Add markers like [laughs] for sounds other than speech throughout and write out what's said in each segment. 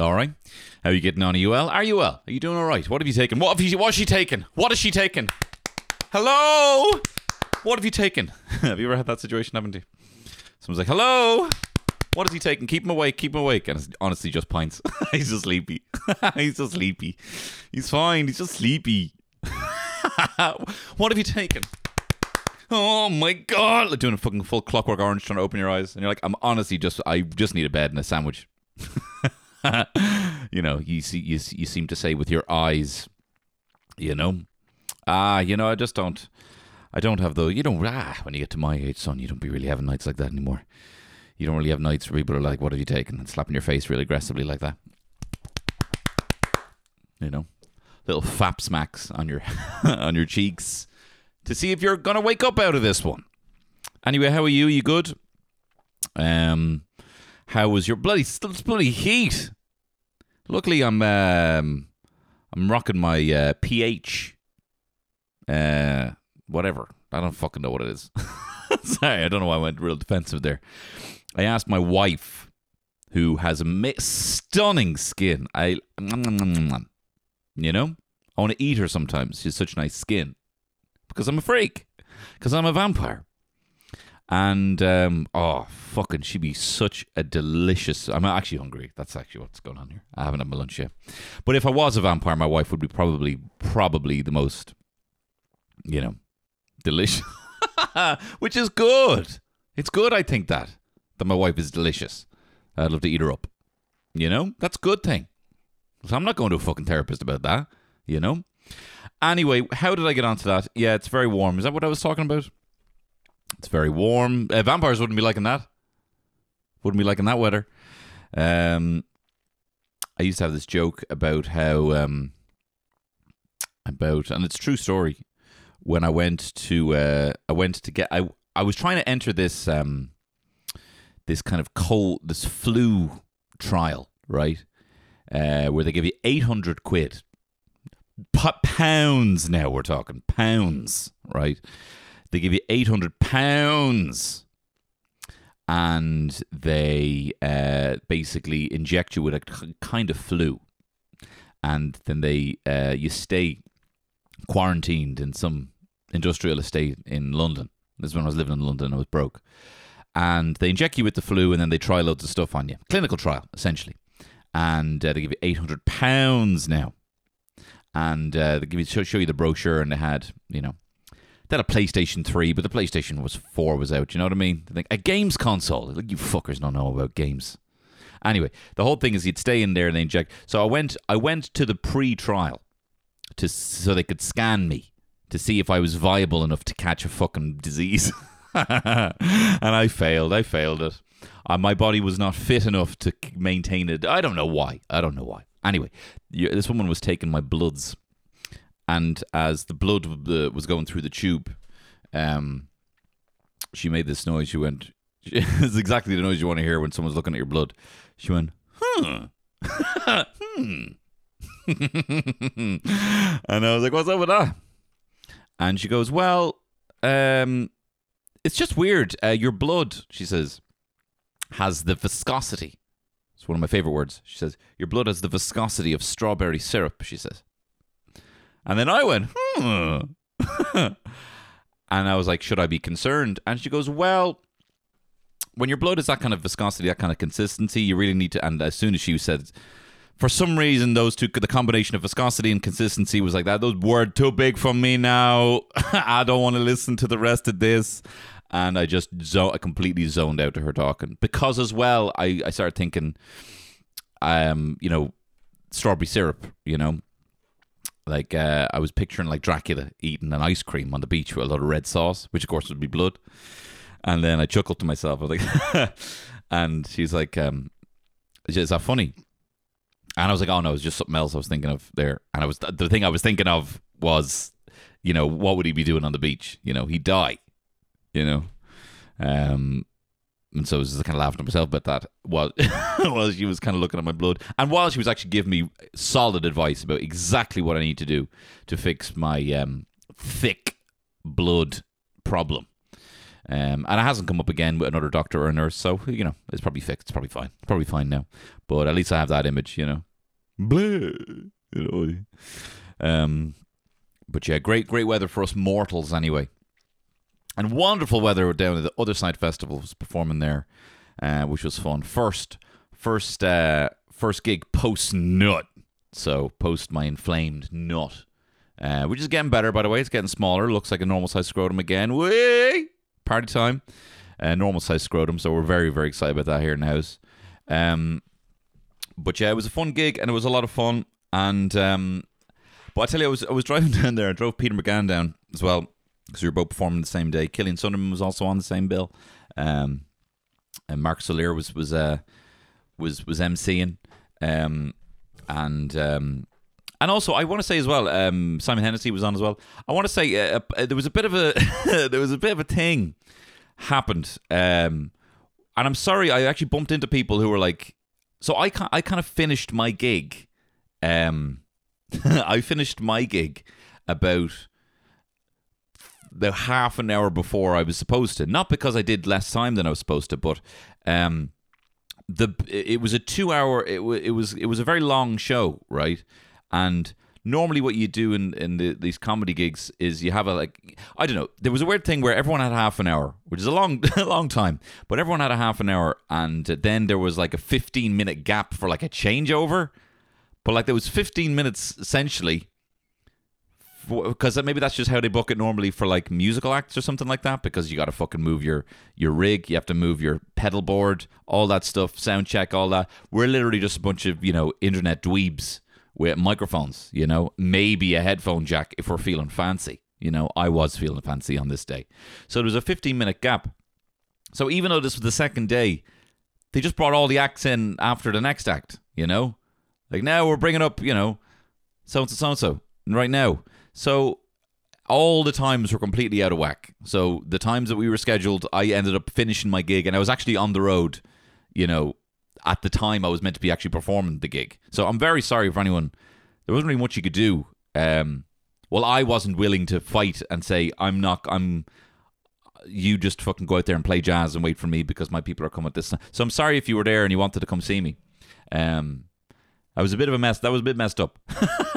Laurie, how are you getting on? Are you well? Are you well? Are you doing all right? What have you taken? What have you? What has she taken? What has she taken? Hello. What have you taken? [laughs] have you ever had that situation happen to you? Someone's like, "Hello." What is he taking? Keep him awake. Keep him awake. And it's honestly just pints. [laughs] He's just sleepy. [laughs] He's just sleepy. He's fine. He's just sleepy. what have you taken? Oh my god! Like doing a fucking full clockwork orange trying to open your eyes, and you're like, I'm honestly just, I just need a bed and a sandwich. [laughs] you know, you see, you, you seem to say with your eyes, you know, ah, you know, I just don't, I don't have those. You don't, ah, when you get to my age, son, you don't be really having nights like that anymore. You don't really have nights where people are like, "What have you taken?" and slapping your face really aggressively like that. You know, little fap smacks on your [laughs] on your cheeks to see if you're gonna wake up out of this one. Anyway, how are you? You good? Um, how was your bloody bloody heat? Luckily, I'm um, I'm rocking my uh, pH. Uh, whatever. I don't fucking know what it is. [laughs] Sorry, I don't know why I went real defensive there. I asked my wife, who has a mi- stunning skin. I, you know, I want to eat her sometimes. She has such nice skin because I'm a freak, because I'm a vampire. And um, oh, fucking, she'd be such a delicious. I'm actually hungry. That's actually what's going on here. I haven't had my lunch yet. But if I was a vampire, my wife would be probably, probably the most, you know, delicious, [laughs] which is good. It's good. I think that that my wife is delicious. I'd love to eat her up. You know, that's a good thing. So I'm not going to a fucking therapist about that. You know. Anyway, how did I get onto that? Yeah, it's very warm. Is that what I was talking about? It's very warm. Uh, vampires wouldn't be liking that. Wouldn't be liking that weather. Um, I used to have this joke about how um, about, and it's true story. When I went to, uh, I went to get, I I was trying to enter this um, this kind of cold, this flu trial, right? Uh, where they give you eight hundred quid, P- pounds. Now we're talking pounds, right? They give you eight hundred pounds, and they uh, basically inject you with a kind of flu, and then they uh, you stay quarantined in some industrial estate in London. This is when I was living in London. I was broke, and they inject you with the flu, and then they try loads of stuff on you. Clinical trial, essentially, and uh, they give you eight hundred pounds now, and uh, they give you show, show you the brochure, and they had you know had a PlayStation 3, but the PlayStation was 4 was out. You know what I mean? Think, a games console. Like, you fuckers don't know about games. Anyway, the whole thing is you'd stay in there and they inject. So I went I went to the pre-trial to so they could scan me to see if I was viable enough to catch a fucking disease. [laughs] and I failed. I failed it. Uh, my body was not fit enough to maintain it. I don't know why. I don't know why. Anyway, you, this woman was taking my bloods and as the blood was going through the tube, um, she made this noise. She went, [laughs] "It's exactly the noise you want to hear when someone's looking at your blood." She went, [laughs] "Hmm, hmm," [laughs] and I was like, "What's up with that?" And she goes, "Well, um, it's just weird. Uh, your blood," she says, "has the viscosity." It's one of my favorite words. She says, "Your blood has the viscosity of strawberry syrup." She says. And then I went, hmm. [laughs] and I was like, should I be concerned? And she goes, well, when your blood is that kind of viscosity, that kind of consistency, you really need to. And as soon as she said, for some reason, those two, the combination of viscosity and consistency was like that. Those were too big for me now. [laughs] I don't want to listen to the rest of this. And I just zo- I completely zoned out to her talking because, as well, I, I started thinking, um, you know, strawberry syrup, you know, like uh, I was picturing like Dracula eating an ice cream on the beach with a lot of red sauce, which of course would be blood. And then I chuckled to myself. I was like, [laughs] and she's like, um, "Is that funny?" And I was like, "Oh no, it's just something else I was thinking of there." And I was the thing I was thinking of was, you know, what would he be doing on the beach? You know, he'd die. You know, um, and so I was just kind of laughing to myself about that while, [laughs] while she was kind of looking at my blood. And while she was actually giving me solid advice about exactly what I need to do to fix my um, thick blood problem. Um, and it hasn't come up again with another doctor or nurse, so you know it's probably fixed. It's probably fine. It's probably fine now. But at least I have that image, you know. Blah, you know. Um, but yeah, great, great weather for us mortals anyway, and wonderful weather down at the other side festival. Was performing there, uh, which was fun. First, first, uh, first gig post nut. So post my inflamed nut, uh, which is getting better by the way. It's getting smaller. Looks like a normal size scrotum again. Way party time. Uh, normal size scrotum. So we're very very excited about that here in the house. Um, but yeah, it was a fun gig and it was a lot of fun. And um, but I tell you, I was I was [laughs] driving down there. I drove Peter McGann down as well because we were both performing the same day. Killian Sundermann was also on the same bill. Um, and Mark Soler was was uh was was emceeing. Um, and um, and also I want to say as well, um, Simon Hennessy was on as well. I want to say uh, uh, there was a bit of a [laughs] there was a bit of a thing happened. Um, and I'm sorry, I actually bumped into people who were like, so I I kind of finished my gig. Um, [laughs] I finished my gig about the half an hour before I was supposed to. Not because I did less time than I was supposed to, but um, the it was a two hour. It, it was it was a very long show, right? And normally, what you do in in the, these comedy gigs is you have a like I don't know. There was a weird thing where everyone had half an hour, which is a long a [laughs] long time, but everyone had a half an hour, and then there was like a fifteen minute gap for like a changeover. But like there was 15 minutes essentially because maybe that's just how they book it normally for like musical acts or something like that because you got to fucking move your your rig you have to move your pedal board all that stuff sound check all that. We're literally just a bunch of you know internet dweebs with microphones you know? Maybe a headphone jack if we're feeling fancy you know? I was feeling fancy on this day. So there was a 15 minute gap. So even though this was the second day they just brought all the acts in after the next act you know? Like now we're bringing up you know so and so so and so right now so all the times were completely out of whack. So the times that we were scheduled, I ended up finishing my gig, and I was actually on the road. You know, at the time I was meant to be actually performing the gig. So I'm very sorry for anyone. There wasn't really much you could do. Um, well, I wasn't willing to fight and say I'm not. I'm. You just fucking go out there and play jazz and wait for me because my people are coming at this. Time. So I'm sorry if you were there and you wanted to come see me. Um, I was a bit of a mess. That was a bit messed up.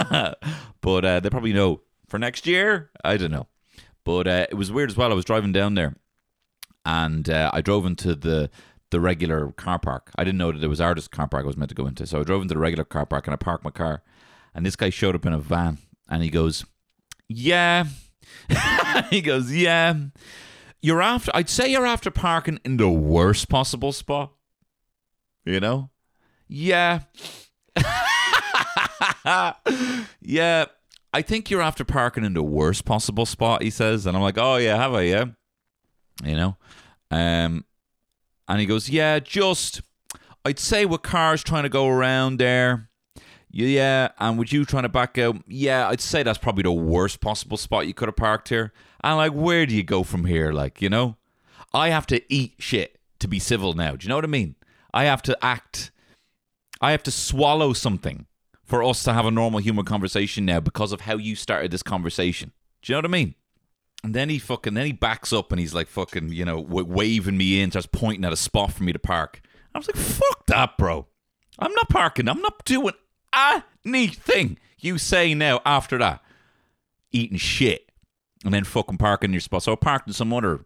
[laughs] but uh, they probably know for next year. I don't know. But uh, it was weird as well. I was driving down there, and uh, I drove into the the regular car park. I didn't know that there was artist car park I was meant to go into. So I drove into the regular car park and I parked my car. And this guy showed up in a van and he goes, "Yeah." [laughs] he goes, "Yeah." You're after I'd say you're after parking in the worst possible spot. You know? Yeah. [laughs] yeah, I think you're after parking in the worst possible spot, he says. And I'm like, oh, yeah, have I? Yeah. You know? Um, and he goes, yeah, just, I'd say with cars trying to go around there. Yeah, and with you trying to back out, yeah, I'd say that's probably the worst possible spot you could have parked here. And like, where do you go from here? Like, you know, I have to eat shit to be civil now. Do you know what I mean? I have to act. I have to swallow something for us to have a normal human conversation now because of how you started this conversation. Do you know what I mean? And then he fucking then he backs up and he's like fucking you know w- waving me in, starts pointing at a spot for me to park. I was like, fuck that, bro. I'm not parking. I'm not doing anything. You say now after that, eating shit, and then fucking parking your spot. So I parked in some other.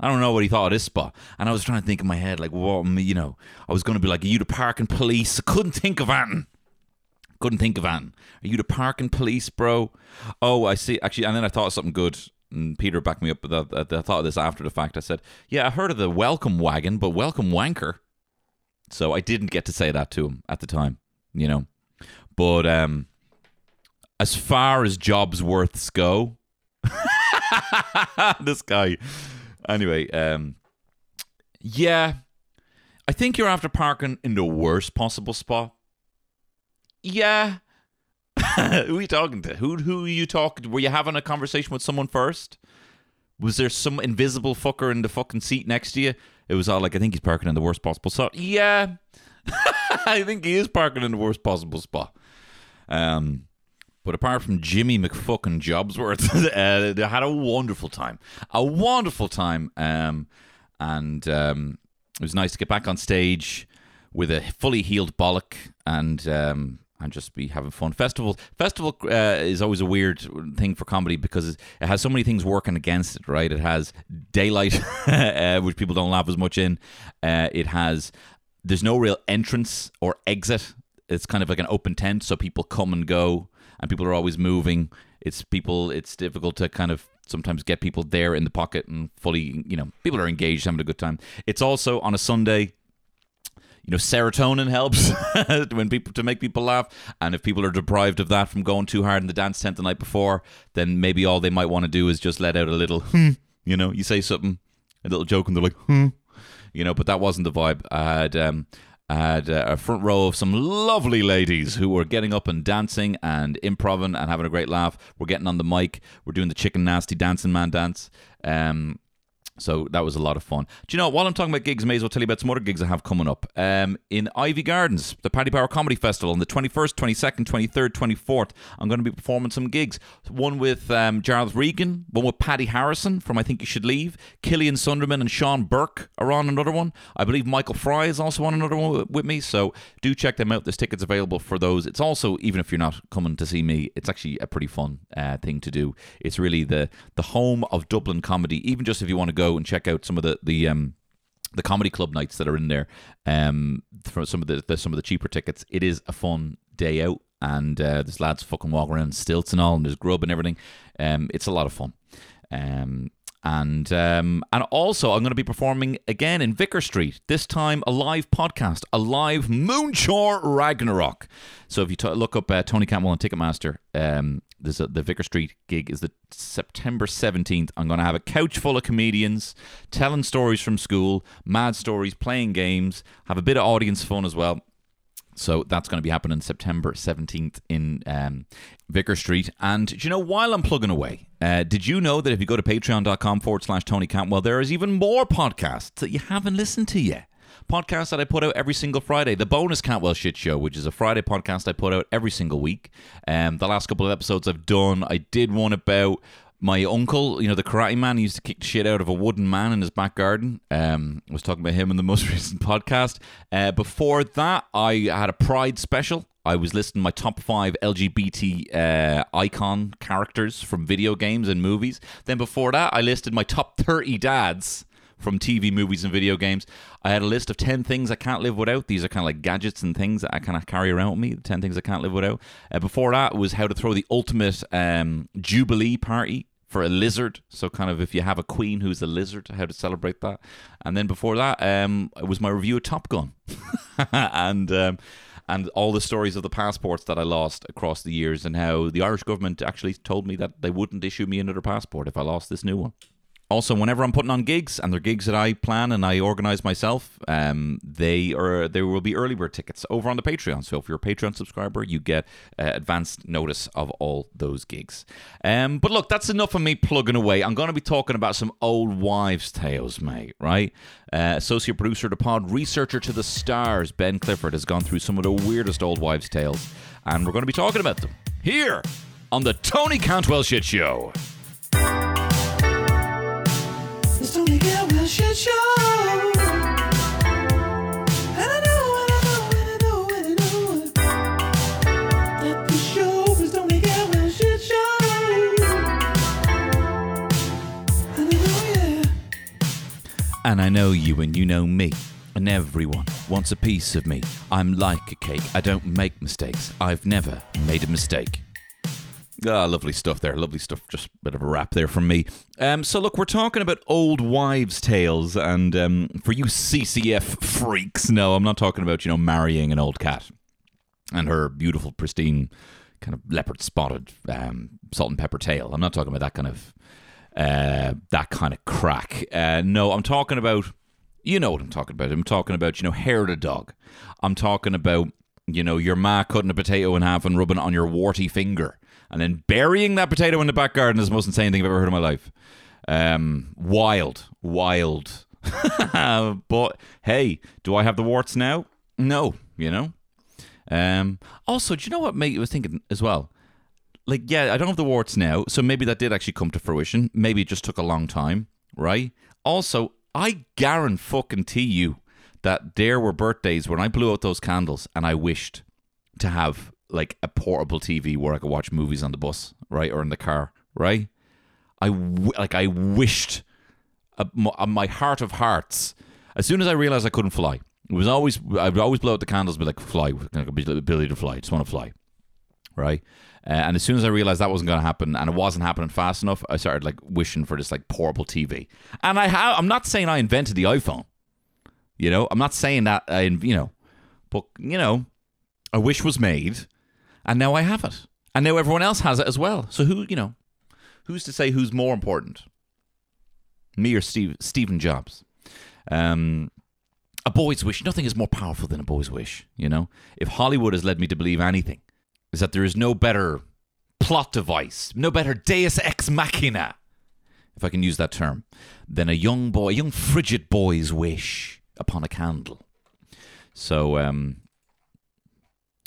I don't know what he thought of this spot, and I was trying to think in my head like, what you know, I was going to be like, are you the parking police? I couldn't think of anything. Couldn't think of anything. Are you the parking police, bro? Oh, I see. Actually, and then I thought of something good. And Peter backed me up. But I, I thought of this after the fact. I said, "Yeah, I heard of the welcome wagon, but welcome wanker." So I didn't get to say that to him at the time, you know. But um, as far as jobs worths go, [laughs] this guy. Anyway, um, yeah, I think you're after parking in the worst possible spot. Yeah. [laughs] who are you talking to? Who who are you talking to? Were you having a conversation with someone first? Was there some invisible fucker in the fucking seat next to you? It was all like, I think he's parking in the worst possible spot. Yeah. [laughs] I think he is parking in the worst possible spot. Um, But apart from Jimmy McFucking Jobsworth, [laughs] uh, they had a wonderful time. A wonderful time. Um, and um, it was nice to get back on stage with a fully healed bollock and um, and just be having fun. Festival festival uh, is always a weird thing for comedy because it has so many things working against it. Right? It has daylight, [laughs] uh, which people don't laugh as much in. Uh, it has there's no real entrance or exit. It's kind of like an open tent, so people come and go and people are always moving. It's people. It's difficult to kind of sometimes get people there in the pocket and fully. You know, people are engaged, having a good time. It's also on a Sunday. You know, serotonin helps [laughs] when people to make people laugh, and if people are deprived of that from going too hard in the dance tent the night before, then maybe all they might want to do is just let out a little. Hmm, you know, you say something, a little joke, and they're like, hmm. You know, but that wasn't the vibe. I had um, I had uh, a front row of some lovely ladies who were getting up and dancing and improving and having a great laugh. We're getting on the mic. We're doing the chicken nasty dancing man dance. Um, so that was a lot of fun. Do you know, while I'm talking about gigs, I may as well tell you about some other gigs I have coming up. Um, in Iveagh Gardens, the Paddy Power Comedy Festival on the 21st, 22nd, 23rd, 24th, I'm going to be performing some gigs. One with um, Charles Regan, one with Patti Harrison from I Think You Should Leave. Killian Sundermann and Sean Burke are on another one. I believe Michael Fry is also on another one with me. So do check them out. There's tickets available for those. It's also, even if you're not coming to see me, it's actually a pretty fun uh, thing to do. It's really the, the home of Dublin comedy, even just if you want to go and check out some of the the um the comedy club nights that are in there um for some of the, the some of the cheaper tickets it is a fun day out and uh, there's lads fucking walk around stilts and all and there's grub and everything um it's a lot of fun um and um, and also I'm going to be performing again in Vicar Street. This time a live podcast, a live Moonshore Ragnarok. So if you t- look up uh, Tony Cantwell on Ticketmaster, um, a, the Vicar Street gig is the September 17th. I'm going to have a couch full of comedians telling stories from school, mad stories, playing games, have a bit of audience fun as well. So that's going to be happening September 17th in um, Vicar Street. And you know, while I'm plugging away, uh, did you know that if you go to patreon.com forward slash Tony Cantwell, there is even more podcasts that you haven't listened to yet? Podcasts that I put out every single Friday. The bonus Cantwell Shit Show, which is a Friday podcast I put out every single week. Um, the last couple of episodes I've done, I did one about my uncle, you know, the karate man, he used to kick the shit out of a wooden man in his back garden. Um, I was talking about him in the [laughs] most recent podcast. Uh, before that, I had a Pride special. I was listing my top five LGBT uh, icon characters from video games and movies. Then before that, I listed my top 30 dads from TV, movies, and video games. I had a list of 10 things I can't live without. These are kind of like gadgets and things that I kind of carry around with me. 10 things I can't live without. Uh, before that was how to throw the ultimate um, Jubilee party for a lizard. So, kind of if you have a queen who's a lizard, how to celebrate that. And then before that, um, it was my review of Top Gun. [laughs] and. Um, and all the stories of the passports that I lost across the years, and how the Irish government actually told me that they wouldn't issue me another passport if I lost this new one. Also, whenever I'm putting on gigs, and they're gigs that I plan and I organize myself, um, they are there will be early bird tickets over on the Patreon. So if you're a Patreon subscriber, you get uh, advanced notice of all those gigs. Um, but look, that's enough of me plugging away. I'm going to be talking about some old wives' tales, mate. Right? Uh, associate producer to pod, researcher to the stars, Ben Clifford has gone through some of the weirdest old wives' tales, and we're going to be talking about them here on the Tony Cantwell Shit Show. Show. And I know, and I know, and I know, and I know that the Shit. And I know, yeah. And I know you and you know me. And everyone wants a piece of me. I'm like a cake. I don't make mistakes. I've never made a mistake. Ah, lovely stuff there. Lovely stuff. Just a bit of a wrap there from me. Um, so look, we're talking about old wives' tales, and um, for you CCF freaks, no, I'm not talking about you know marrying an old cat and her beautiful, pristine, kind of leopard spotted um, salt and pepper tail. I'm not talking about that kind of uh, that kind of crack. Uh, no, I'm talking about you know what I'm talking about. I'm talking about you know hair to dog. I'm talking about you know your ma cutting a potato in half and rubbing it on your warty finger, and then burying that potato in the back garden is the most insane thing I've ever heard in my life. Um, wild, wild. [laughs] but hey, do I have the warts now? No, you know. Um, also, do you know what mate I was thinking as well? like, yeah, I don't have the warts now, so maybe that did actually come to fruition. Maybe it just took a long time, right? Also, I guarantee fucking you that there were birthdays when I blew out those candles and I wished to have like a portable TV where I could watch movies on the bus, right, or in the car, right? I w- like I wished, uh, uh, my heart of hearts. As soon as I realized I couldn't fly, it was always I would always blow out the candles, be like, fly, ability to fly, just want to fly, right? Uh, and as soon as I realized that wasn't going to happen, and it wasn't happening fast enough, I started like wishing for this like portable TV. And I have, I'm not saying I invented the iPhone, you know, I'm not saying that I, you know, but you know, a wish was made, and now I have it, and now everyone else has it as well. So who, you know, who's to say who's more important, me or Steve Stephen Jobs? Um, a boy's wish. Nothing is more powerful than a boy's wish. You know, if Hollywood has led me to believe anything, is that there is no better plot device, no better Deus ex machina, if I can use that term, than a young boy, a young frigid boy's wish upon a candle. So, um,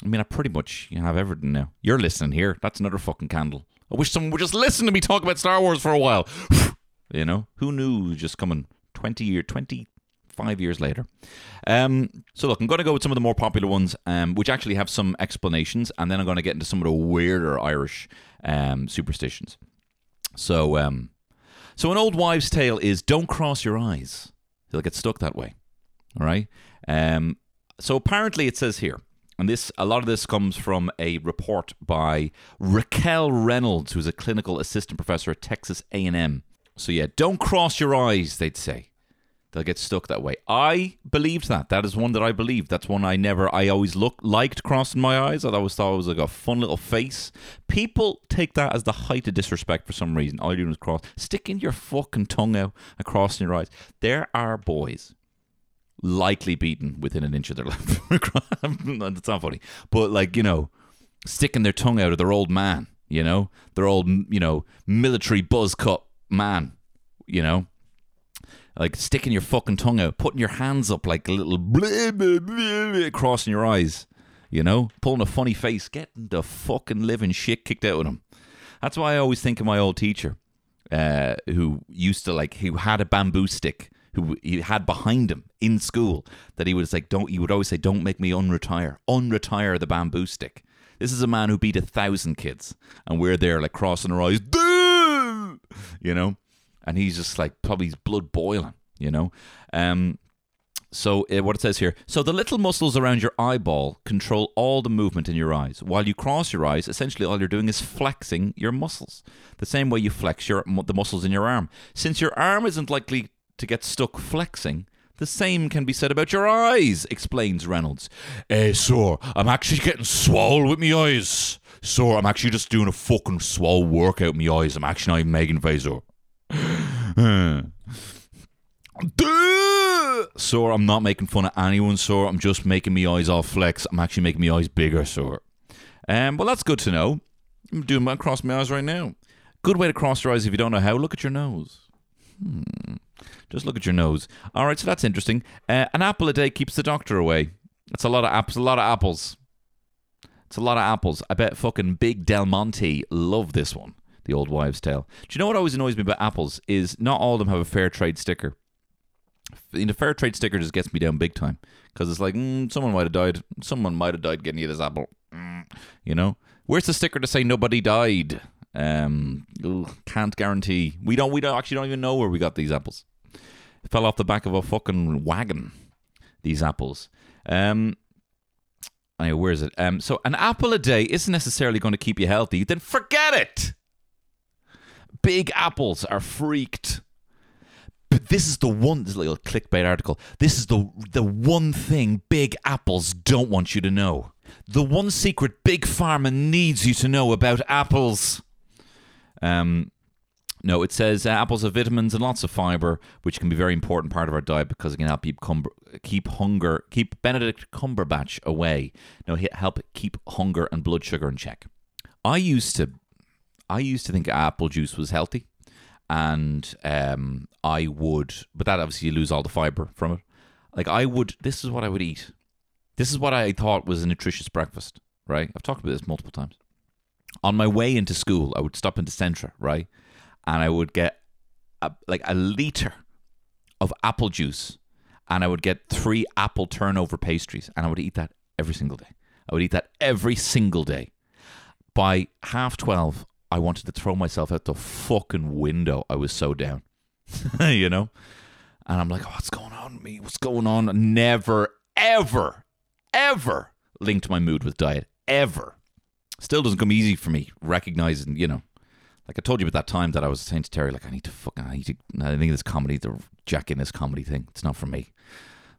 I mean, I pretty much have everything now. You're listening here. That's another fucking candle. I wish someone would just listen to me talk about Star Wars for a while. [sighs] you know, who knew just coming 20 year, 25 years later. Um, so look, I'm going to go with some of the more popular ones, um, which actually have some explanations, and then I'm going to get into some of the weirder Irish um, superstitions. So, um, so an old wives' tale is don't cross your eyes; they'll get stuck that way. All right. Um, so apparently, it says here, and this a lot of this comes from a report by Raquel Reynolds, who's a clinical assistant professor at Texas A&M. So yeah, don't cross your eyes, they'd say. They'll get stuck that way. I believed that. That is one that I believed. That's one I never. I always looked liked crossing my eyes. I always thought it was like a fun little face. People take that as the height of disrespect for some reason. All you're doing is cross, sticking your fucking tongue out and crossing your eyes. There are boys likely beaten within an inch of their [laughs] life. That's not funny, but like you know, sticking their tongue out of their old man. You know, their old you know military buzz cut man. You know, like sticking your fucking tongue out, putting your hands up like a little [laughs] blah, blah, blah, crossing your eyes. You know, pulling a funny face, getting the fucking living shit kicked out of them. That's why I always think of my old teacher, uh, who used to like, who had a bamboo stick, who he had behind him in school, that he was like, don't, he would always say, don't make me unretire, unretire the bamboo stick. This is a man who beat a thousand kids, and we're there like crossing our eyes, you know, and he's just like probably his blood boiling, you know. Um, so uh, what it says here, so the little muscles around your eyeball control all the movement in your eyes. While you cross your eyes, essentially all you're doing is flexing your muscles, the same way you flex your the muscles in your arm. Since your arm isn't likely to get stuck flexing, the same can be said about your eyes, explains Reynolds. Eh, sir, I'm actually getting swole with me eyes. Sir, I'm actually just doing a fucking swole workout with me eyes. I'm actually not Megan Vaser. [sighs] Duh! Sir, I'm not making fun of anyone, sir. I'm just making me eyes all flex. I'm actually making me eyes bigger, sir. Um, well, that's good to know. I'm doing my cross my eyes right now. Good way to cross your eyes if you don't know how. Look at your nose. Hmm. Just look at your nose. All right, so that's interesting. Uh, an apple a day keeps the doctor away. That's a lot of apples. A lot of apples. It's a lot of apples. I bet fucking Big Del Monte love this one. The old wives' tale. Do you know what always annoys me about apples is not all of them have a fair trade sticker. The fair trade sticker just gets me down big time because it's like mm, someone might have died. Someone might have died getting you this apple. Mm, you know, where's the sticker to say nobody died? Um, ugh, can't guarantee. We don't. We don't actually don't even know where we got these apples. Fell off the back of a fucking wagon. These apples. Um. Anyway, where is it? Um. So an apple a day isn't necessarily going to keep you healthy. Then forget it. Big apples are freaked. But this is the one this little clickbait article. This is the the one thing big apples don't want you to know. The one secret big pharma needs you to know about apples. Um, no, it says uh, apples have vitamins and lots of fiber, which can be a very important part of our diet because it can help keep keep hunger, keep Benedict Cumberbatch away. No, help keep hunger and blood sugar in check. I used to, I used to think apple juice was healthy, and um, I would, but that obviously you lose all the fiber from it. Like I would, this is what I would eat. This is what I thought was a nutritious breakfast. Right? I've talked about this multiple times. On my way into school, I would stop into Centra, right? And I would get a, like a liter of apple juice and I would get three apple turnover pastries and I would eat that every single day. I would eat that every single day. By half 12, I wanted to throw myself out the fucking window. I was so down, [laughs] you know? And I'm like, what's going on with me? What's going on? Never, ever, ever linked my mood with diet. Ever. Still doesn't come easy for me recognizing, you know, like I told you about that time that I was saying to Terry, like I need to fucking, I need to, I think this comedy, the Jack in this comedy thing, it's not for me.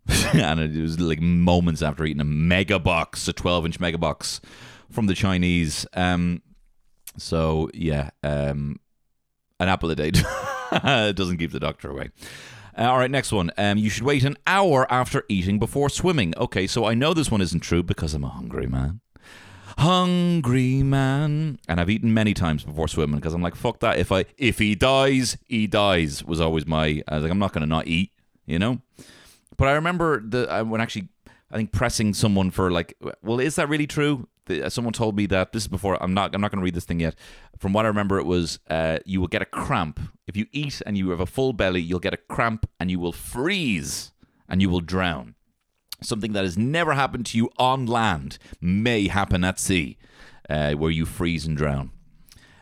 [laughs] and it was like moments after eating a mega box, a 12 inch mega box from the Chinese. Um, so yeah, um, an apple a day [laughs] doesn't keep the doctor away. Uh, all right, next one. Um, you should wait an hour after eating before swimming. Okay, so I know this one isn't true because I'm a hungry man. Hungry man, and I've eaten many times before swimming because I'm like, fuck that. If I if he dies, he dies was always my. I was like, I'm not gonna not eat, you know. But I remember the uh, when actually I think pressing someone for like, well, is that really true? Uh, someone told me that this is before. I'm not. I'm not going to read this thing yet. From what I remember, it was uh, you will get a cramp if you eat and you have a full belly. You'll get a cramp and you will freeze and you will drown. Something that has never happened to you on land may happen at sea, uh, where you freeze and drown.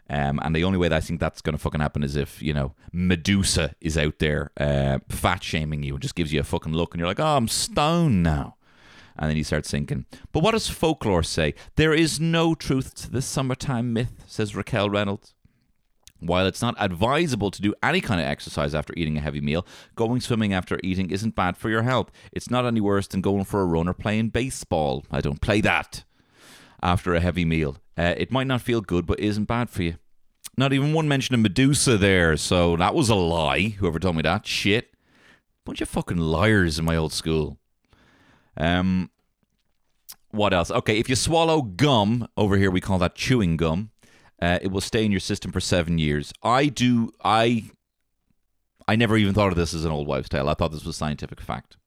Um, and the only way that I think that's going to fucking happen is if, you know, Medusa is out there uh, fat shaming you and just gives you a fucking look and you're like, oh, I'm stoned now. And then you start sinking. But what does folklore say? There is no truth to this summertime myth, says Raquel Reynolds. While it's not advisable to do any kind of exercise after eating a heavy meal, going swimming after eating isn't bad for your health. It's not any worse than going for a run or playing baseball. I don't play that after a heavy meal. Uh, it might not feel good, but isn't bad for you. Not even one mention of Medusa there, so that was a lie. Whoever told me that shit, bunch of fucking liars in my old school. Um, what else? Okay, if you swallow gum over here, we call that chewing gum. Uh, it will stay in your system for seven years. I do. I. I never even thought of this as an old wives' tale. I thought this was scientific fact.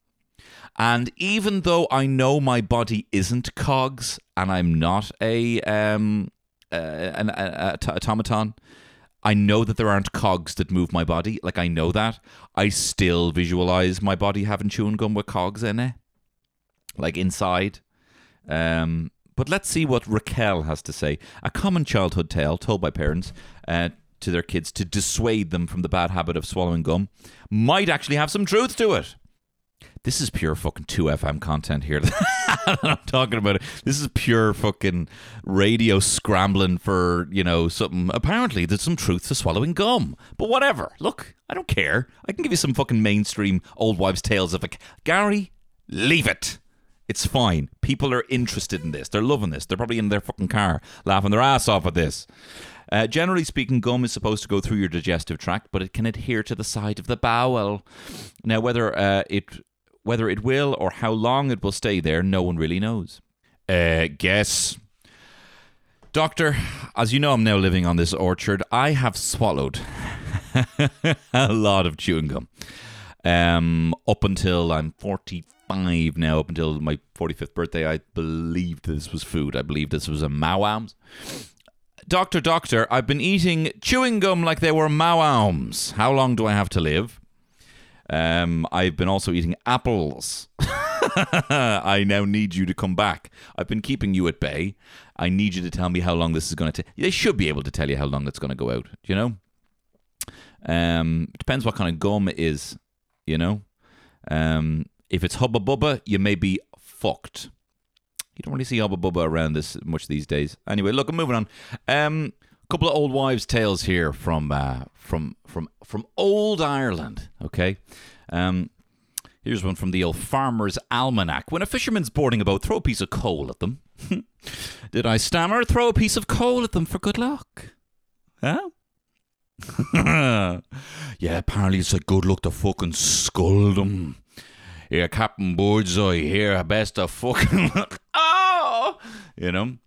And even though I know my body isn't cogs, and I'm not a um uh, an automaton, I know that there aren't cogs that move my body. Like I know that. I still visualize my body having chewing gum with cogs in it, like inside. Um, but let's see what Raquel has to say. A common childhood tale told by parents uh, to their kids to dissuade them from the bad habit of swallowing gum might actually have some truth to it. This is pure fucking 2FM content here. [laughs] I'm talking about it. This is pure fucking radio scrambling for, you know, something. Apparently, there's some truth to swallowing gum. But whatever. Look, I don't care. I can give you some fucking mainstream old wives' tales of like, Gary, leave it. It's fine. People are interested in this. They're loving this. They're probably in their fucking car laughing their ass off at this. Uh, generally speaking, gum is supposed to go through your digestive tract, but it can adhere to the side of the bowel. Now, whether uh, it whether it will or how long it will stay there, no one really knows. Uh, guess. Doctor, as you know, I'm now living on this orchard. I have swallowed [laughs] a lot of chewing gum. Um, up until I'm 45 now, up until my 45th birthday, I believed this was food. I believed this was a Maoams. Doctor, doctor, I've been eating chewing gum like they were Maoams. How long do I have to live? Um, I've been also eating apples. [laughs] I now need you to come back. I've been keeping you at bay. I need you to tell me how long this is going to take. They should be able to tell you how long it's going to go out. You know? Um, depends what kind of gum it is. You know, um, if it's Hubba Bubba, you may be fucked. You don't really see Hubba Bubba around this much these days. Anyway, look, I'm moving on. Um, couple of old wives' tales here from uh, from from from old Ireland. Okay, um, here's one from the old Farmer's Almanac. When a fisherman's boarding a boat, throw a piece of coal at them. [laughs] Did I stammer? Throw a piece of coal at them for good luck. Huh? [laughs] yeah, apparently it's a good luck to fucking scold them. Here, Captain Birdseye, here, best of fucking. [laughs] Luck. Oh! You know?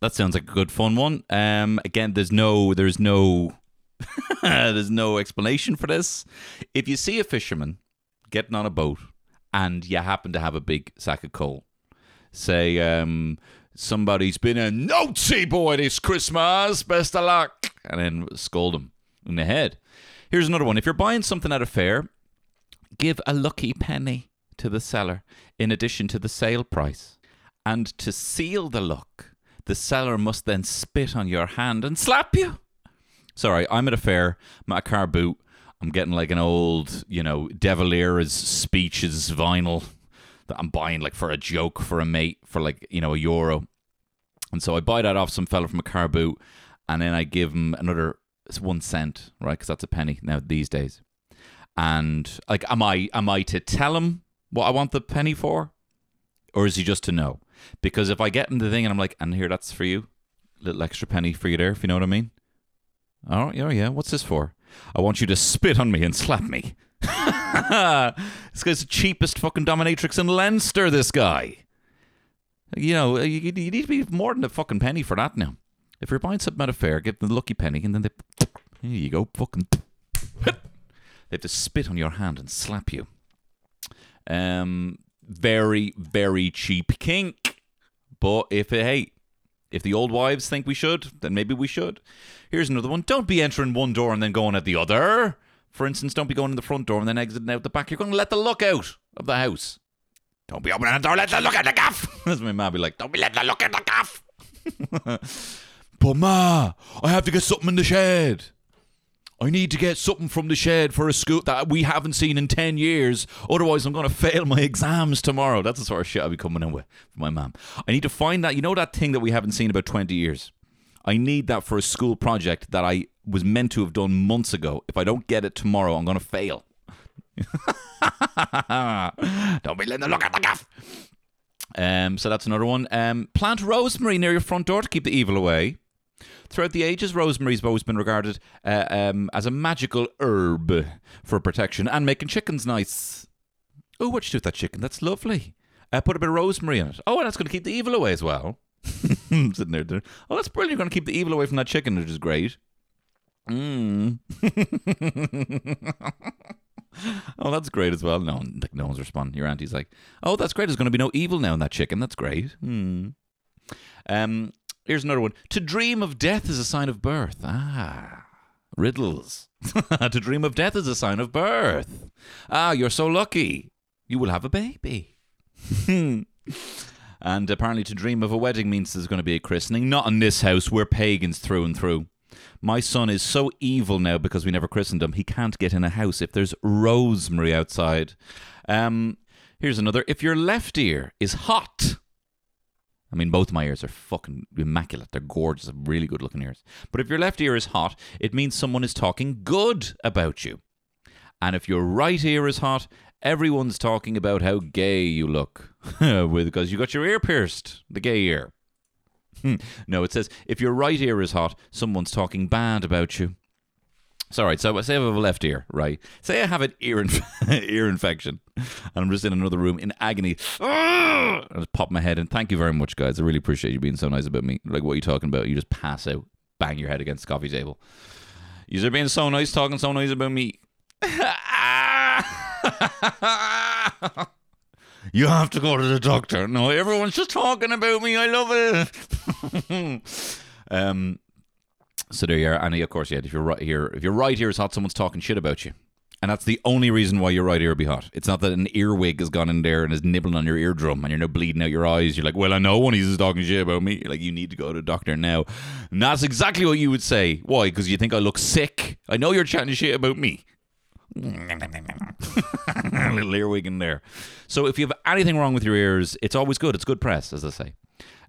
That sounds like a good fun one. Um, again, there's no, there's no, [laughs] there's no explanation for this. If you see a fisherman getting on a boat and you happen to have a big sack of coal, say, um, somebody's been a naughty boy this Christmas. Best of luck. And then scold him in the head. Here's another one. If you're buying something at a fair, give a lucky penny to the seller in addition to the sale price. And to seal the luck, the seller must then spit on your hand and slap you. Sorry, I'm at a fair, I'm car boot. I'm getting like an old, you know, De Valera's speeches vinyl that I'm buying like for a joke for a mate for like, you know, a euro. And so I buy that off some fella from a car boot and then I give him another one cent, right? Because that's a penny now these days. And like, am I am I to tell him what I want the penny for, or is he just to know? Because if I get in the thing and I'm like, and here that's for you, little extra penny for you there, if you know what I mean. Oh yeah, yeah. What's this for? I want you to spit on me and slap me. [laughs] this guy's the cheapest fucking dominatrix in Leinster. This guy. You know, uh, you, you need to be more than a fucking penny for that now. If you're buying something at a fair, give them the lucky penny, and then they, [laughs] here you go, fucking. [laughs] Have to spit on your hand and slap you. Um, very, very cheap kink. But if it, hey, if the old wives think we should, then maybe we should. Here's another one. Don't be entering one door and then going at the other. For instance, don't be going in the front door and then exiting out the back. You're going to let the look out of the house. Don't be opening the door, let the look at the gaff. [laughs] That's my mom be like, don't be letting the look at the gaff. [laughs] but ma, I have to get something in the shed. I need to get something from the shed for a school that we haven't seen in 10 years. Otherwise, I'm going to fail my exams tomorrow. That's the sort of shit I'll be coming in with for my mom. I need to find that. You know that thing that we haven't seen about 20 years? I need that for a school project that I was meant to have done months ago. If I don't get it tomorrow, I'm going to fail. [laughs] don't be letting them look at the gaff. Um, so that's another one. Um, plant rosemary near your front door to keep the evil away. Throughout the ages, rosemary's always been regarded uh, um, as a magical herb for protection and making chickens nice. Oh, what you do with that chicken? That's lovely. Uh, put a bit of rosemary in it. Oh, and that's going to keep the evil away as well. [laughs] Sitting there, there. Oh, that's brilliant. You're going to keep the evil away from that chicken, which is great. Mm. [laughs] oh, that's great as well. No, no one's responding. Your auntie's like, "Oh, that's great. There's going to be no evil now in that chicken. That's great." Hmm. Um, here's another one. To dream of death is a sign of birth. Ah, riddles. [laughs] to dream of death is a sign of birth. Ah, you're so lucky. You will have a baby. [laughs] and apparently, to dream of a wedding means there's going to be a christening. Not in this house. We're pagans through and through. My son is so evil now because we never christened him. He can't get in a house if there's rosemary outside. Um, here's another. If your left ear is hot, I mean, both my ears are fucking immaculate. They're gorgeous, really good looking ears. But if your left ear is hot, it means someone is talking good about you. And if your right ear is hot, everyone's talking about how gay you look [laughs] because you got your ear pierced, the gay ear. Hmm. no, it says if your right ear is hot, someone's talking bad about you. Sorry, so say I have a left ear, right? Say I have an ear inf- [laughs] ear infection, and I'm just in another room in agony. I just pop my head in. Thank you very much, guys. I really appreciate you being so nice about me. Like, what are you talking about? You just pass out, bang your head against the coffee table. You're being so nice, talking so nice about me. [laughs] you have to go to the doctor. No, everyone's just talking about me. I love it. [laughs] um, so there you are. And of course, yeah, if you're right here, if your right ear is hot, someone's talking shit about you. And that's the only reason why your right ear be hot. It's not that an earwig has gone in there and is nibbling on your eardrum and you're now bleeding out your eyes. You're like, well, I know when he's talking shit about me. You're like, you need to go to the doctor now. And that's exactly what you would say. Why? Because you think I look sick. I know you're chatting shit about me. [laughs] a little earwig in there. So if you have anything wrong with your ears, it's always good. It's good press, as I say.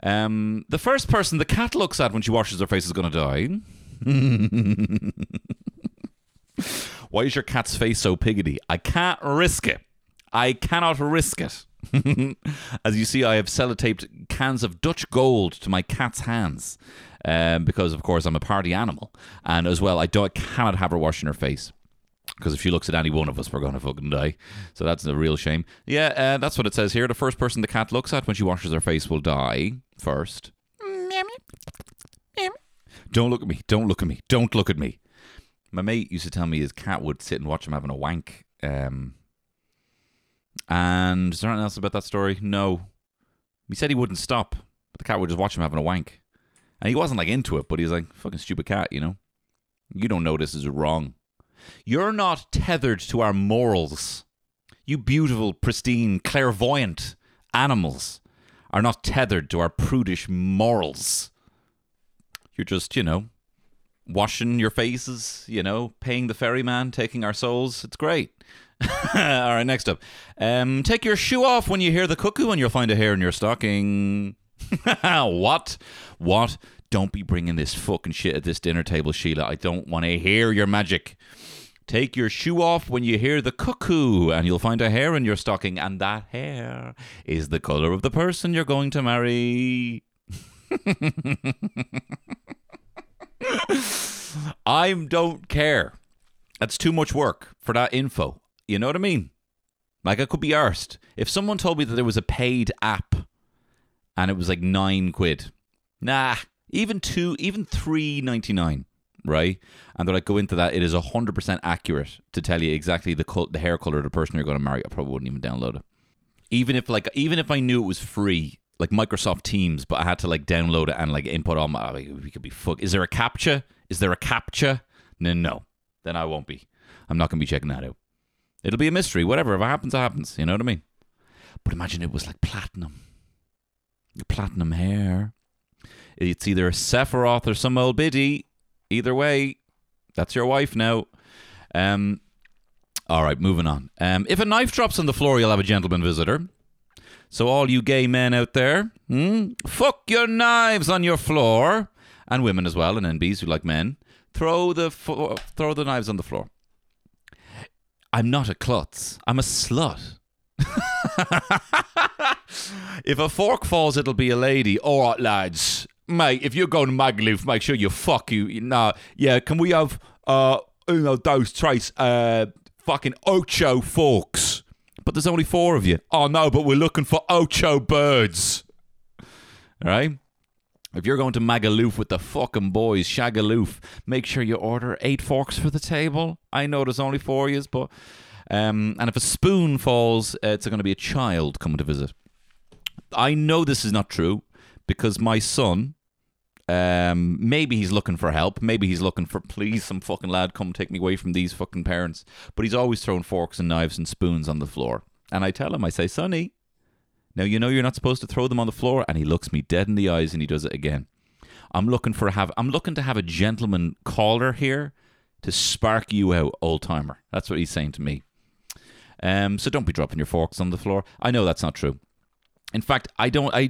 Um, the first person the cat looks at when she washes her face is going to die. [laughs] Why is your cat's face so piggity? I can't risk it. I cannot risk it. [laughs] As you see, I have sellotaped cans of Dutch gold to my cat's hands um, because, of course, I'm a party animal, and as well, I don't I cannot have her washing her face because if she looks at any one of us, we're gonna fucking die. So that's a real shame. Yeah, uh, that's what it says here. The first person the cat looks at when she washes her face will die first. Don't look at me. Don't look at me. Don't look at me. My mate used to tell me his cat would sit and watch him having a wank. Um, and is there anything else about that story? No. He said he wouldn't stop. But the cat would just watch him having a wank. And he wasn't like into it, but he was like, fucking stupid cat, you know? You don't know this is wrong. You're not tethered to our morals. You beautiful, pristine, clairvoyant animals are not tethered to our prudish morals. You're just, you know, washing your faces, you know, paying the ferryman, taking our souls. It's great. [laughs] All right, next up. Um, take your shoe off when you hear the cuckoo and you'll find a hair in your stocking. [laughs] what? What? Don't be bringing this fucking shit at this dinner table, Sheila. I don't want to hear your magic. Take your shoe off when you hear the cuckoo, and you'll find a hair in your stocking, and that hair is the color of the person you're going to marry. [laughs] I don't care. That's too much work for that info. You know what I mean? Like I could be arsed. If someone told me that there was a paid app and it was like nine quid, nah, even two, even three ninety nine, right? And they're like, go into that. It is hundred percent accurate to tell you exactly the col- the hair color of the person you're going to marry. I probably wouldn't even download it. Even if like, even if I knew it was free, like Microsoft Teams, but I had to like download it and like input all my. We could be fuck. Is there a captcha? Is there a captcha? No, no. Then I won't be. I'm not going to be checking that out. It'll be a mystery. Whatever. If it happens, it happens. You know what I mean? But imagine it was like platinum. Platinum hair. It's either a Sephiroth or some old biddy. Either way, that's your wife now. Um, all right, moving on. Um, if a knife drops on the floor, you'll have a gentleman visitor. So all you gay men out there, hmm, fuck your knives on your floor, and women as well, and NBs who like men. Throw the fo- throw the knives on the floor. I'm not a klutz. I'm a slut. [laughs] if a fork falls, it'll be a lady. All right, lads. Mate, if you're going to Magaluf, make sure you fuck you. No, yeah, can we have, uh, know, those trace, uh, fucking ocho forks? But there's only four of you. Oh, no, but we're looking for ocho birds. All right? If you're going to Magaluf with the fucking boys, Shagaloof, make sure you order eight forks for the table. I know there's only four of you, but. Um, and if a spoon falls, uh, it's going to be a child coming to visit. I know this is not true because my son, um, maybe he's looking for help. Maybe he's looking for, please, some fucking lad, come take me away from these fucking parents. But he's always throwing forks and knives and spoons on the floor. And I tell him, I say, Sonny, now you know you're not supposed to throw them on the floor. And he looks me dead in the eyes and he does it again. I'm looking for have I'm looking to have a gentleman caller here to spark you out, old timer. That's what he's saying to me. Um, so don't be dropping your forks on the floor. I know that's not true. In fact, I don't. I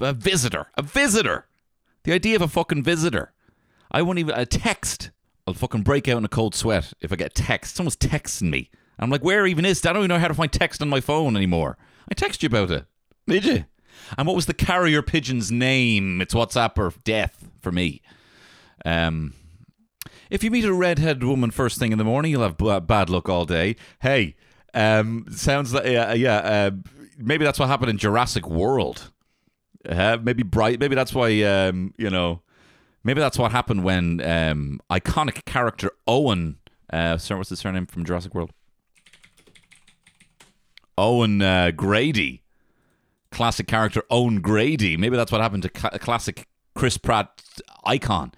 a visitor, a visitor. The idea of a fucking visitor. I won't even a text. I'll fucking break out in a cold sweat if I get text. Someone's texting me. I'm like, where even is? I don't even know how to find text on my phone anymore. I text you about it. Did you? And what was the carrier pigeon's name? It's WhatsApp or death for me. Um, if you meet a redheaded woman first thing in the morning, you'll have b- bad luck all day. Hey, um, sounds like yeah, yeah. Uh, maybe that's what happened in Jurassic World. Uh, maybe bright. Maybe that's why um, you know. Maybe that's what happened when um, iconic character Owen. Uh, what's his surname from Jurassic World? Owen uh, Grady, classic character Owen Grady. Maybe that's what happened to ca- classic Chris Pratt icon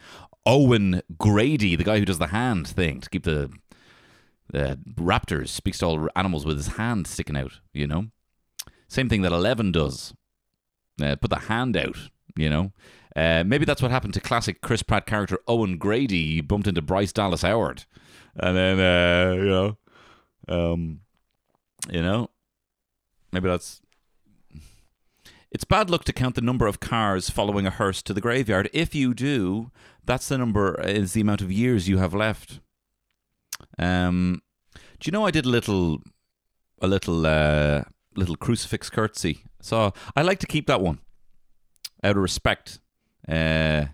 Owen Grady, the guy who does the hand thing to keep the the raptors speaks to all animals with his hand sticking out. You know, same thing that Eleven does. Uh, put the hand out. You know, uh, maybe that's what happened to classic Chris Pratt character Owen Grady. He bumped into Bryce Dallas Howard, and then uh, you know, um, you know, maybe that's. It's bad luck to count the number of cars following a hearse to the graveyard. If you do, that's the number is the amount of years you have left. Um, do you know I did a little, a little, uh, little crucifix curtsy? So I like to keep that one out of respect. Uh,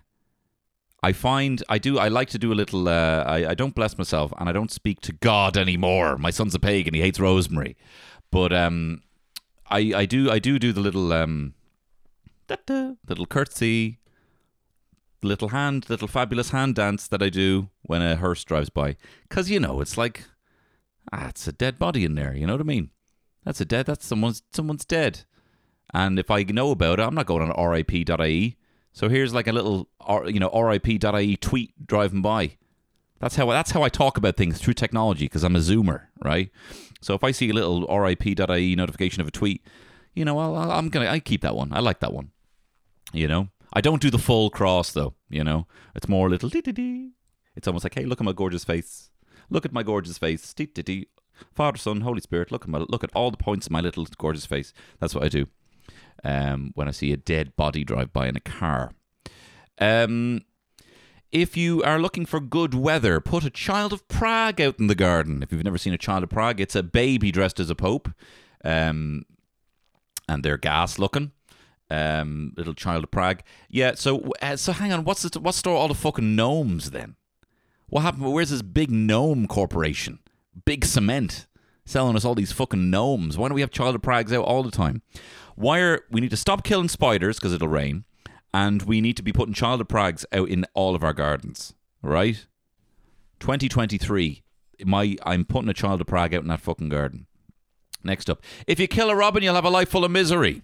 I find I do. I like to do a little. Uh, I I don't bless myself, and I don't speak to God anymore. My son's a pagan; he hates rosemary. But um, I I do I do do the little um, little curtsy, little hand, little fabulous hand dance that I do when a hearse drives by. Cause you know it's like, ah, it's a dead body in there. You know what I mean? That's a dead. That's someone's someone's dead, And if I know about it, I'm not going on RIP.ie. So here's like a little, you know, RIP.ie tweet driving by. That's how that's how I talk about things through technology because I'm a zoomer, right? So if I see a little RIP.ie notification of a tweet, you know, I'll- I'm gonna I keep that one. I like that one. You know, I don't do the full cross though. You know, it's more a little dee dee dee. It's almost like, hey, look at my gorgeous face. Look at my gorgeous face. Dee dee dee. Father, Son, Holy Spirit. Look at my look at all the points in my little gorgeous face. That's what I do. Um, when I see a dead body drive by in a car. Um, if you are looking for good weather, put a child of Prague out in the garden. If you've never seen a child of Prague, it's a baby dressed as a pope, um, and they're gas looking. Um, little child of Prague. Yeah. So, uh, so hang on. What's the what's all the fucking gnomes then? What happened? Where's this big gnome corporation? Big cement selling us all these fucking gnomes. Why don't we have child of Pragues out all the time? Why are we need to stop killing spiders because it'll rain, and we need to be putting child of Pragues out in all of our gardens, right? 2023. My I'm putting a child of Prague out in that fucking garden. Next up, if you kill a robin, you'll have a life full of misery.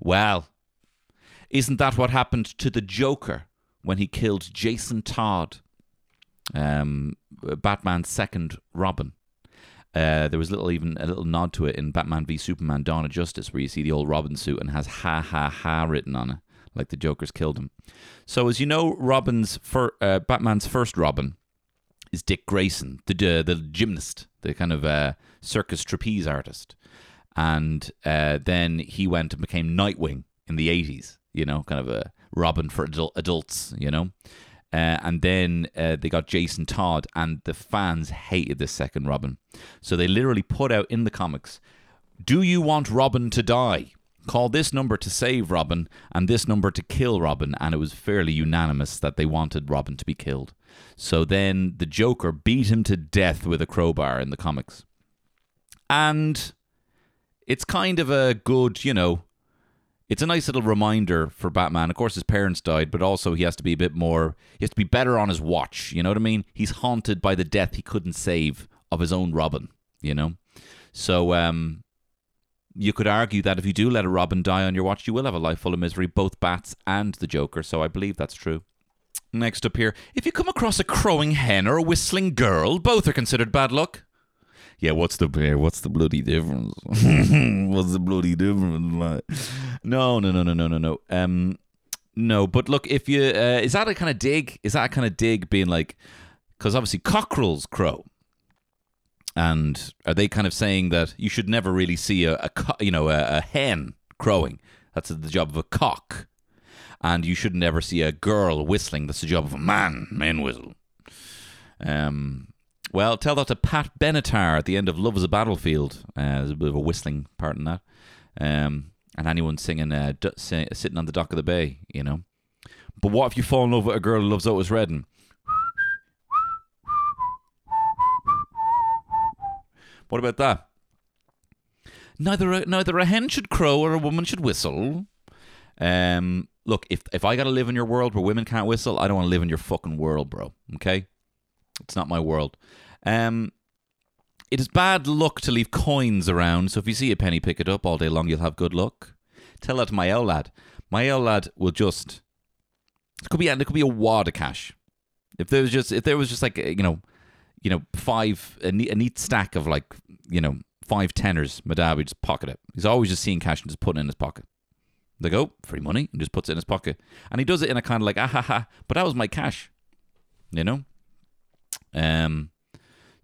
Well, isn't that what happened to the Joker when he killed Jason Todd, um, Batman's second Robin? Uh, there was little even a little nod to it in Batman v Superman: Dawn of Justice, where you see the old Robin suit and has "ha ha ha" written on it, like the Joker's killed him. So, as you know, Robin's fir- uh, Batman's first Robin is Dick Grayson, the the, the gymnast, the kind of uh, circus trapeze artist, and uh, then he went and became Nightwing in the eighties. You know, kind of a Robin for adult, adults. You know. Uh, and then uh, they got Jason Todd, and the fans hated the second Robin. So they literally put out in the comics Do you want Robin to die? Call this number to save Robin and this number to kill Robin. And it was fairly unanimous that they wanted Robin to be killed. So then the Joker beat him to death with a crowbar in the comics. And it's kind of a good, you know, it's a nice little reminder for Batman. Of course, his parents died, but also he has to be a bit more, he has to be better on his watch. You know what I mean? He's haunted by the death he couldn't save of his own Robin, you know? So, um, you could argue that if you do let a Robin die on your watch, you will have a life full of misery, both Bats and the Joker. So I believe that's true. Next up here, if you come across a crowing hen or a whistling girl, both are considered bad luck. Yeah, what's the what's the bloody difference? [laughs] what's the bloody difference? Like, no, no, no, no, no, no, no. Um, no. But look, if you uh, is that a kind of dig? Is that a kind of dig being like, because obviously cockerels crow, and are they kind of saying that you should never really see a, a co- you know a, a hen crowing? That's the job of a cock, and you should never see a girl whistling. That's the job of a man. Men whistle. Um. Well, tell that to Pat Benatar at the end of Love is a Battlefield. Uh, there's a bit of a whistling part in that. Um, and anyone singing uh, d- si- sitting on the dock of the bay, you know. But what if you fall in love with a girl who loves Otis Redding? What about that? Neither a, neither a hen should crow or a woman should whistle. Um, look, if if I got to live in your world where women can't whistle, I don't want to live in your fucking world, bro. Okay, it's not my world. Um, it is bad luck to leave coins around. So if you see a penny, pick it up all day long. You'll have good luck. Tell that to my old lad. My old lad will just. It could be, and it could be a wad of cash. If there was just if there was just like you know, you know five a neat, a neat stack of like you know five tenors, my dad would just pocket it. He's always just seeing cash and just putting it in his pocket. They go free money and just puts it in his pocket, and he does it in a kind of like ah ha ha. But that was my cash, you know. Um.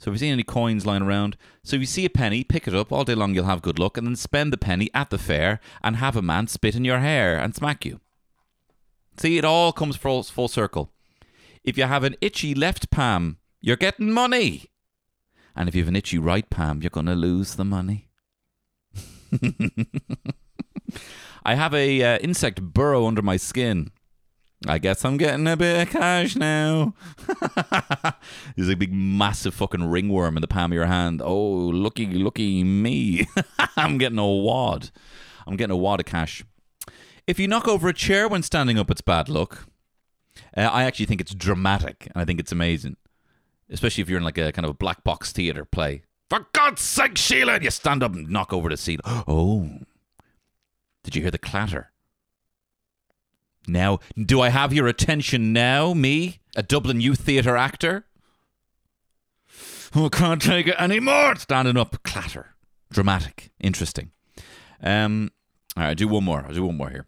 So if you see any coins lying around, so if you see a penny, pick it up all day long. You'll have good luck, and then spend the penny at the fair and have a man spit in your hair and smack you. See, it all comes full full circle. If you have an itchy left palm, you're getting money, and if you have an itchy right palm, you're gonna lose the money. [laughs] I have a uh, insect burrow under my skin. I guess I'm getting a bit of cash now. [laughs] There's a big, massive fucking ringworm in the palm of your hand. Oh, looky, looky me. [laughs] I'm getting a wad. I'm getting a wad of cash. If you knock over a chair when standing up, it's bad luck. Uh, I actually think it's dramatic, and I think it's amazing. Especially if you're in like a kind of a black box theater play. For God's sake, Sheila! You stand up and knock over the seat. Oh. Did you hear the clatter? Now, do I have your attention now, me, a Dublin Youth Theatre actor? Oh, can't take it anymore. Standing up, clatter. Dramatic. Interesting. Um, all right, I'll do one more. I'll do one more here.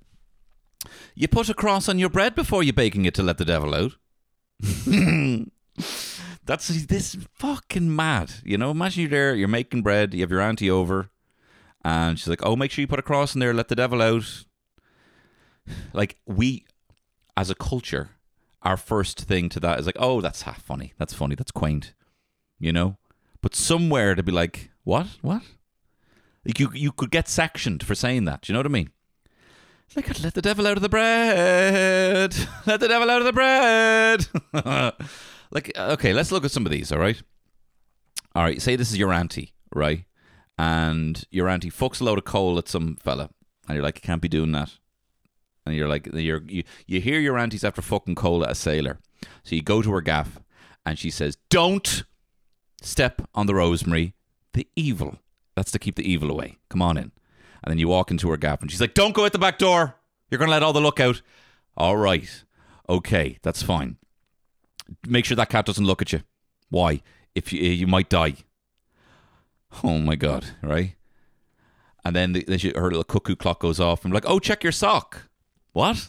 You put a cross on your bread before you're baking it to let the devil out. [laughs] That's this fucking mad. You know, imagine you're there, you're making bread, you have your auntie over, and she's like, "Oh, make sure you put a cross in there, let the devil out." Like we, as a culture, our first thing to that is like, "Oh, that's half funny. That's funny. That's quaint," you know. But somewhere to be like, "What? What?" Like you, you could get sectioned for saying that. Do you know what I mean? Like, let the devil out of the bread. [laughs] Let the devil out of the bread. [laughs] like, uh, okay, let's look at some of these, all right? All right, say this is your auntie, right? And your auntie fucks a load of coal at some fella. And you're like, you can't be doing that. And you're like, you're, you, you hear your auntie's after fucking coal at a sailor. So you go to her gaff and she says, don't step on the rosemary. The evil. That's to keep the evil away. Come on in. And then you walk into her gaff, and she's like, Don't go out the back door. You're to let all the look out. All right. Okay, that's fine. Make sure that cat doesn't look at you. Why? If you, you might die. Oh my God, right? And then, the, then her little cuckoo clock goes off. and I'm like, Oh, check your sock. What?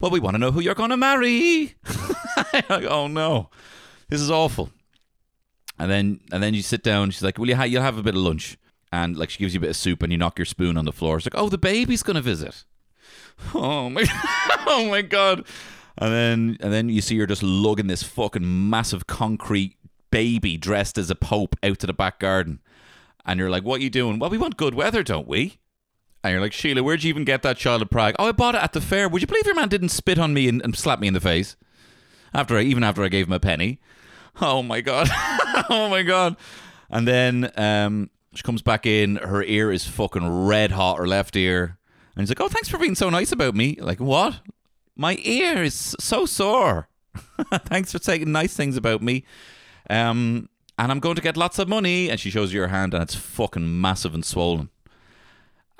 Well, we want to know who you're going to marry. [laughs] oh no, this is awful. And then and then you sit down. She's like, "Will you? Ha- you'll have a bit of lunch." And like she gives you a bit of soup, and you knock your spoon on the floor. It's like, "Oh, the baby's gonna visit." [laughs] Oh my, [laughs] oh my god! And then and then you see her just lugging this fucking massive concrete baby dressed as a pope out to the back garden, and you're like, "What are you doing?" Well, we want good weather, don't we? And you're like, Sheila, where'd you even get that child of Prague? Oh, I bought it at the fair. Would you believe your man didn't spit on me and, and slap me in the face after I, even after I gave him a penny? Oh my god. [laughs] oh my god. And then um, she comes back in. Her ear is fucking red hot. Her left ear. And he's like, "Oh, thanks for being so nice about me." Like, what? My ear is so sore. [laughs] thanks for saying nice things about me. Um, and I'm going to get lots of money. And she shows you her hand, and it's fucking massive and swollen.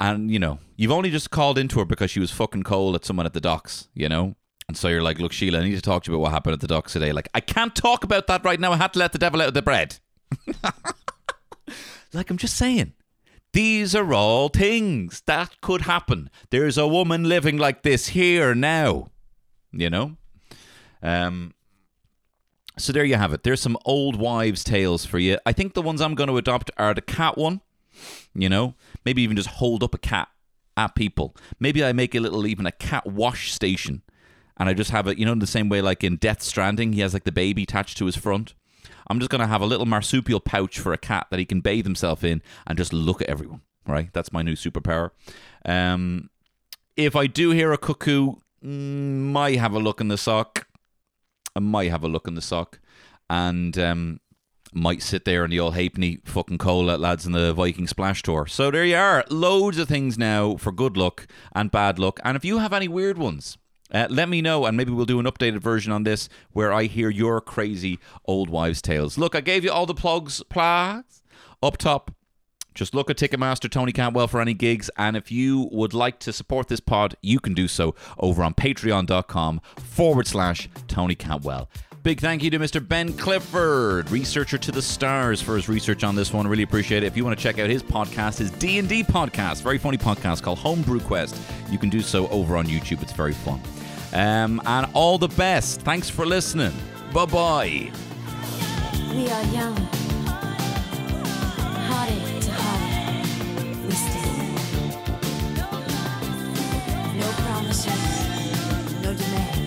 And you know, you've only just called into her because she was fucking cold at someone at the docks. You know, and so you're like, look, Sheila, I need to talk to you about what happened at the docks today. Like, I can't talk about that right now. I had to let the devil out of the bread. [laughs] like, I'm just saying. These are all things that could happen. There's a woman living like this here now. You know? Um so there you have it. There's some old wives' tales for you. I think the ones I'm going to adopt are the cat one. You know, maybe even just hold up a cat at people. Maybe I make a little even a cat wash station and I just have it, you know, in the same way like in Death Stranding, he has like the baby attached to his front. I'm just going to have a little marsupial pouch for a cat that he can bathe himself in and just look at everyone, right? That's my new superpower. Um, if I do hear a cuckoo, mm, might have a look in the sock. I might have a look in the sock and um, might sit there in the old halfpenny fucking cola lads in the Viking Splash Tour. So there you are. Loads of things now for good luck and bad luck. And if you have any weird ones, uh, let me know, and maybe we'll do an updated version on this where I hear your crazy old wives' tales. Look, I gave you all the plugs, plugs up top. Just look at Ticketmaster, Tony Cantwell for any gigs. And if you would like to support this pod, you can do so over on patreon.com forward slash Tony Cantwell. Big thank you to Mr. Ben Clifford, researcher to the stars, for his research on this one. Really appreciate it. If you want to check out his podcast, his D and D podcast, very funny podcast called Homebrew Quest, you can do so over on YouTube. It's very fun. Um, and all the best. Thanks for listening. Bye bye. We are young. hearted to heart. We. No promises. No demands.